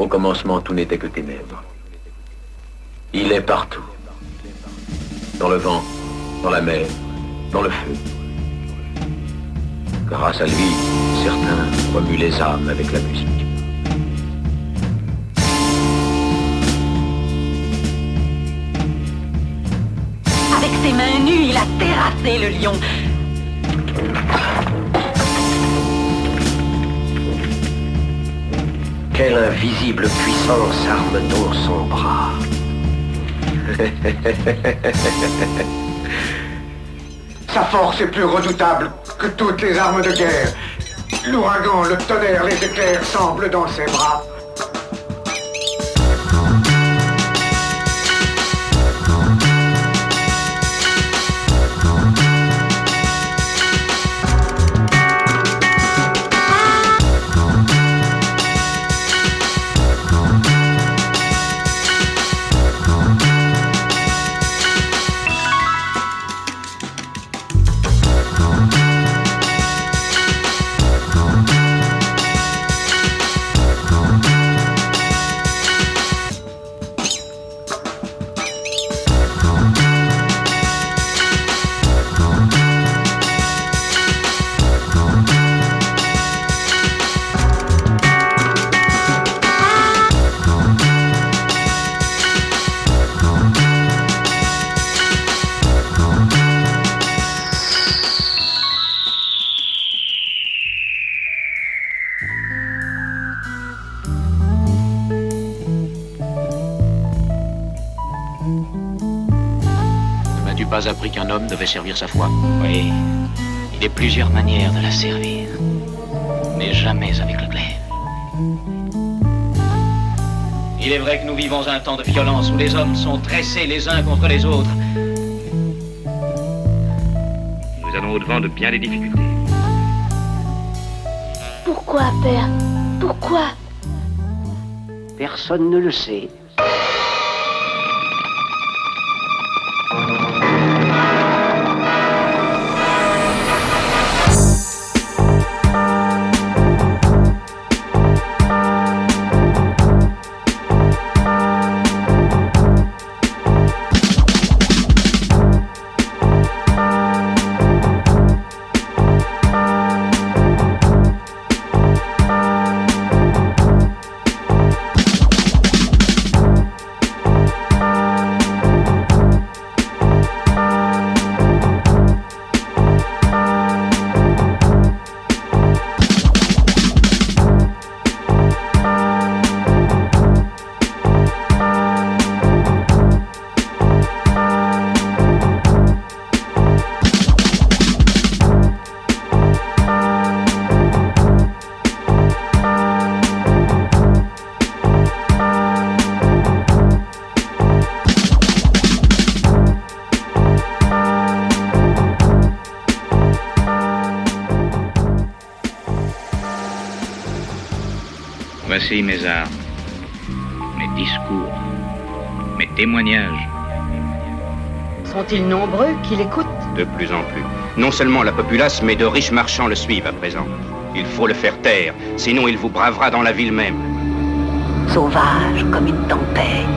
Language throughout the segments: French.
Au commencement, tout n'était que ténèbres. Il est partout. Dans le vent, dans la mer, dans le feu. Grâce à lui, certains remuent les âmes avec la musique. Avec ses mains nues, il a terrassé le lion. Quelle invisible puissance arme donc son bras Sa force est plus redoutable que toutes les armes de guerre. L'ouragan, le tonnerre, les éclairs semblent dans ses bras. Qu'un homme devait servir sa foi Oui, il y a plusieurs manières de la servir, mais jamais avec le glaive. Il est vrai que nous vivons un temps de violence où les hommes sont dressés les uns contre les autres. Nous allons au-devant de bien des difficultés. Pourquoi, père? Pourquoi? Personne ne le sait. Voici mes armes, mes discours, mes témoignages. Sont-ils nombreux qui l'écoutent De plus en plus. Non seulement la populace, mais de riches marchands le suivent à présent. Il faut le faire taire, sinon il vous bravera dans la ville même. Sauvage comme une tempête.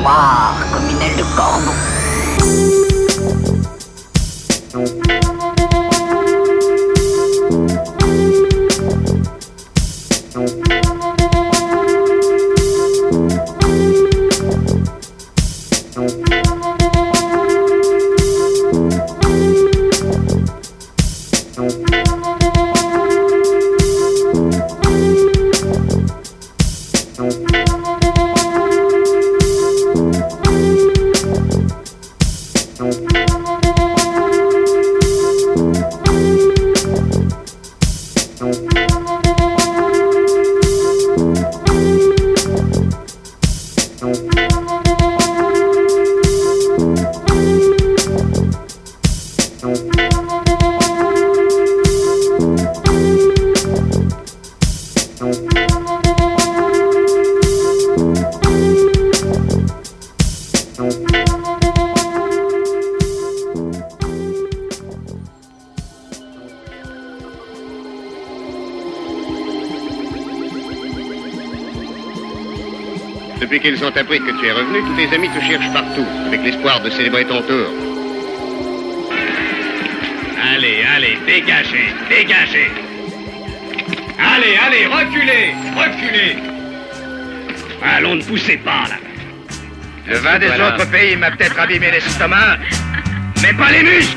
Noir comme une aile de corbeau. Depuis qu'ils ont appris que tu es revenu, tous tes amis te cherchent partout, avec l'espoir de célébrer ton tour. Allez, allez, dégagez, dégagez. Allez, allez, reculez, reculez. Allons, ne poussez pas, là. Le vin des Voilà. autres pays m'a peut-être abîmé l'estomac, mais pas les muscles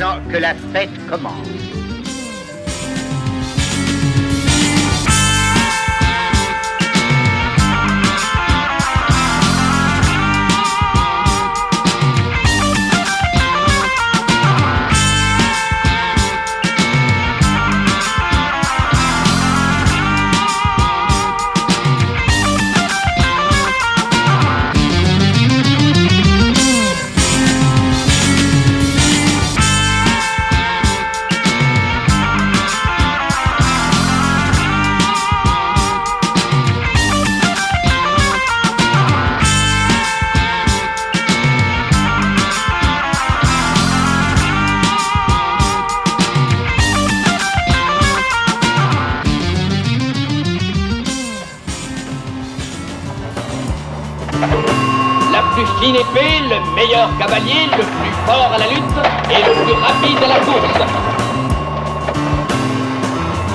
Que la fête commence. La plus fine épée, le meilleur cavalier, le plus fort à la lutte et le plus rapide à la course.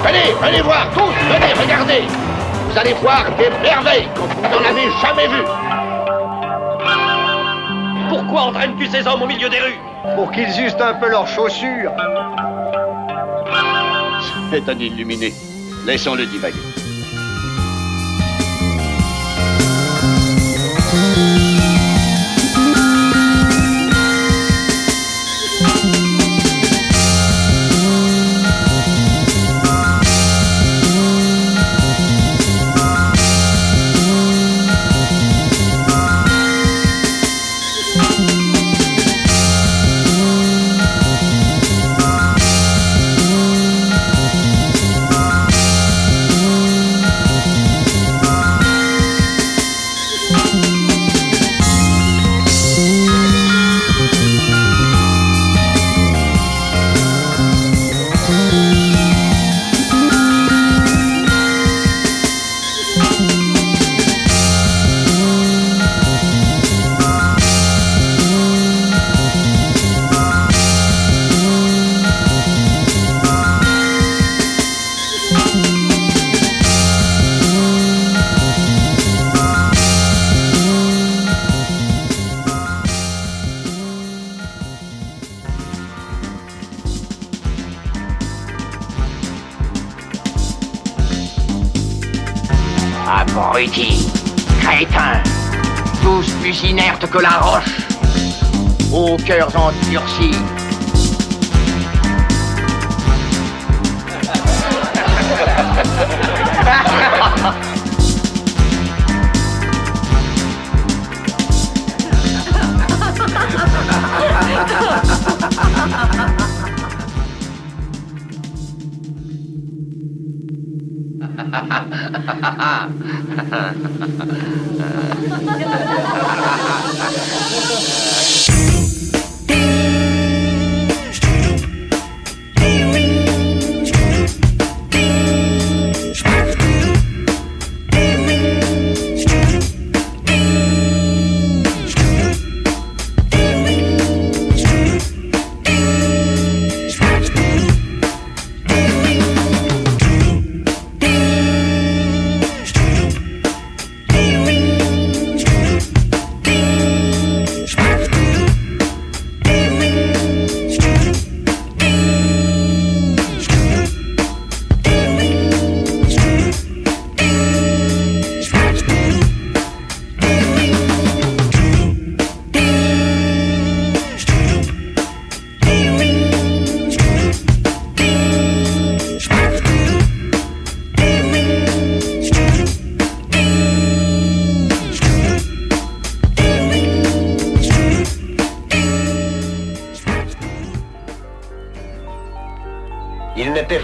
Venez, venez voir, tous, venez, regardez Vous allez voir des merveilles comme vous n'en avez jamais vues Pourquoi entraînes-tu ces hommes au milieu des rues? Pour qu'ils usent un peu leurs chaussures. C'est un illuminé. Laissons-le divaguer. Crétins, tous plus inertes que la roche, aux cœurs endurcis. ハハハハ。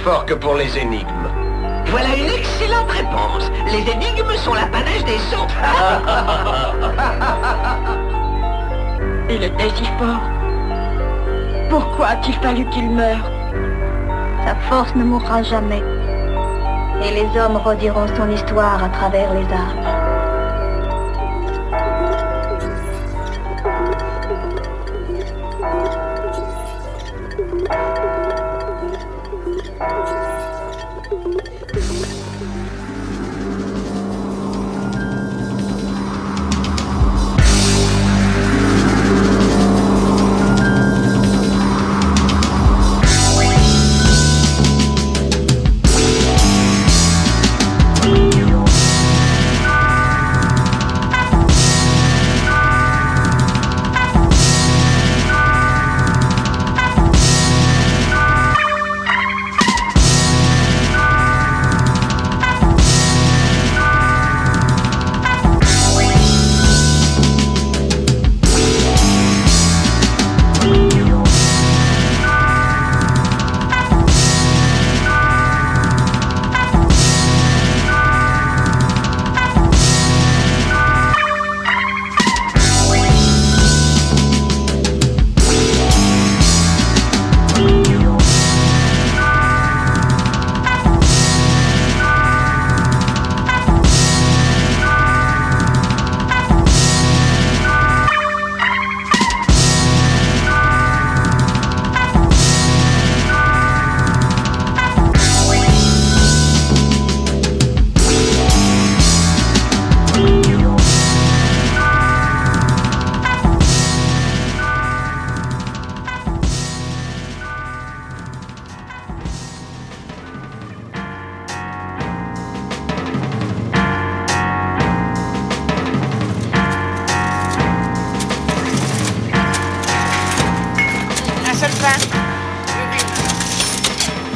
Fort que pour les énigmes. Voilà une excellente réponse. Les énigmes sont l'apanage des autres. Il était si fort. Pourquoi a-t-il fallu qu'il meure? Sa force ne mourra jamais. Et les hommes rediront son histoire à travers les arbres.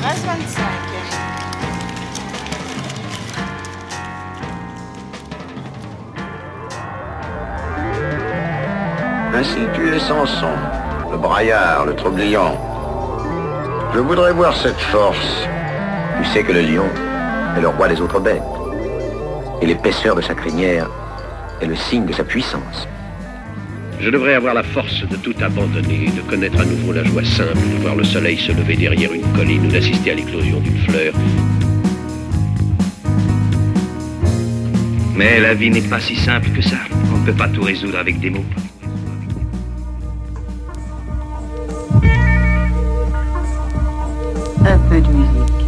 Reste 25. Ainsi tu es Samson, le braillard, le trublion. Je voudrais voir cette force. Tu sais que le lion est le roi des autres bêtes. Et l'épaisseur de sa crinière est le signe de sa puissance. Je devrais avoir la force de tout abandonner, de connaître à nouveau la joie simple de voir le soleil se lever derrière une colline ou d'assister à l'éclosion d'une fleur. Mais la vie n'est pas si simple que ça. On ne peut pas tout résoudre avec des mots. Un peu de musique.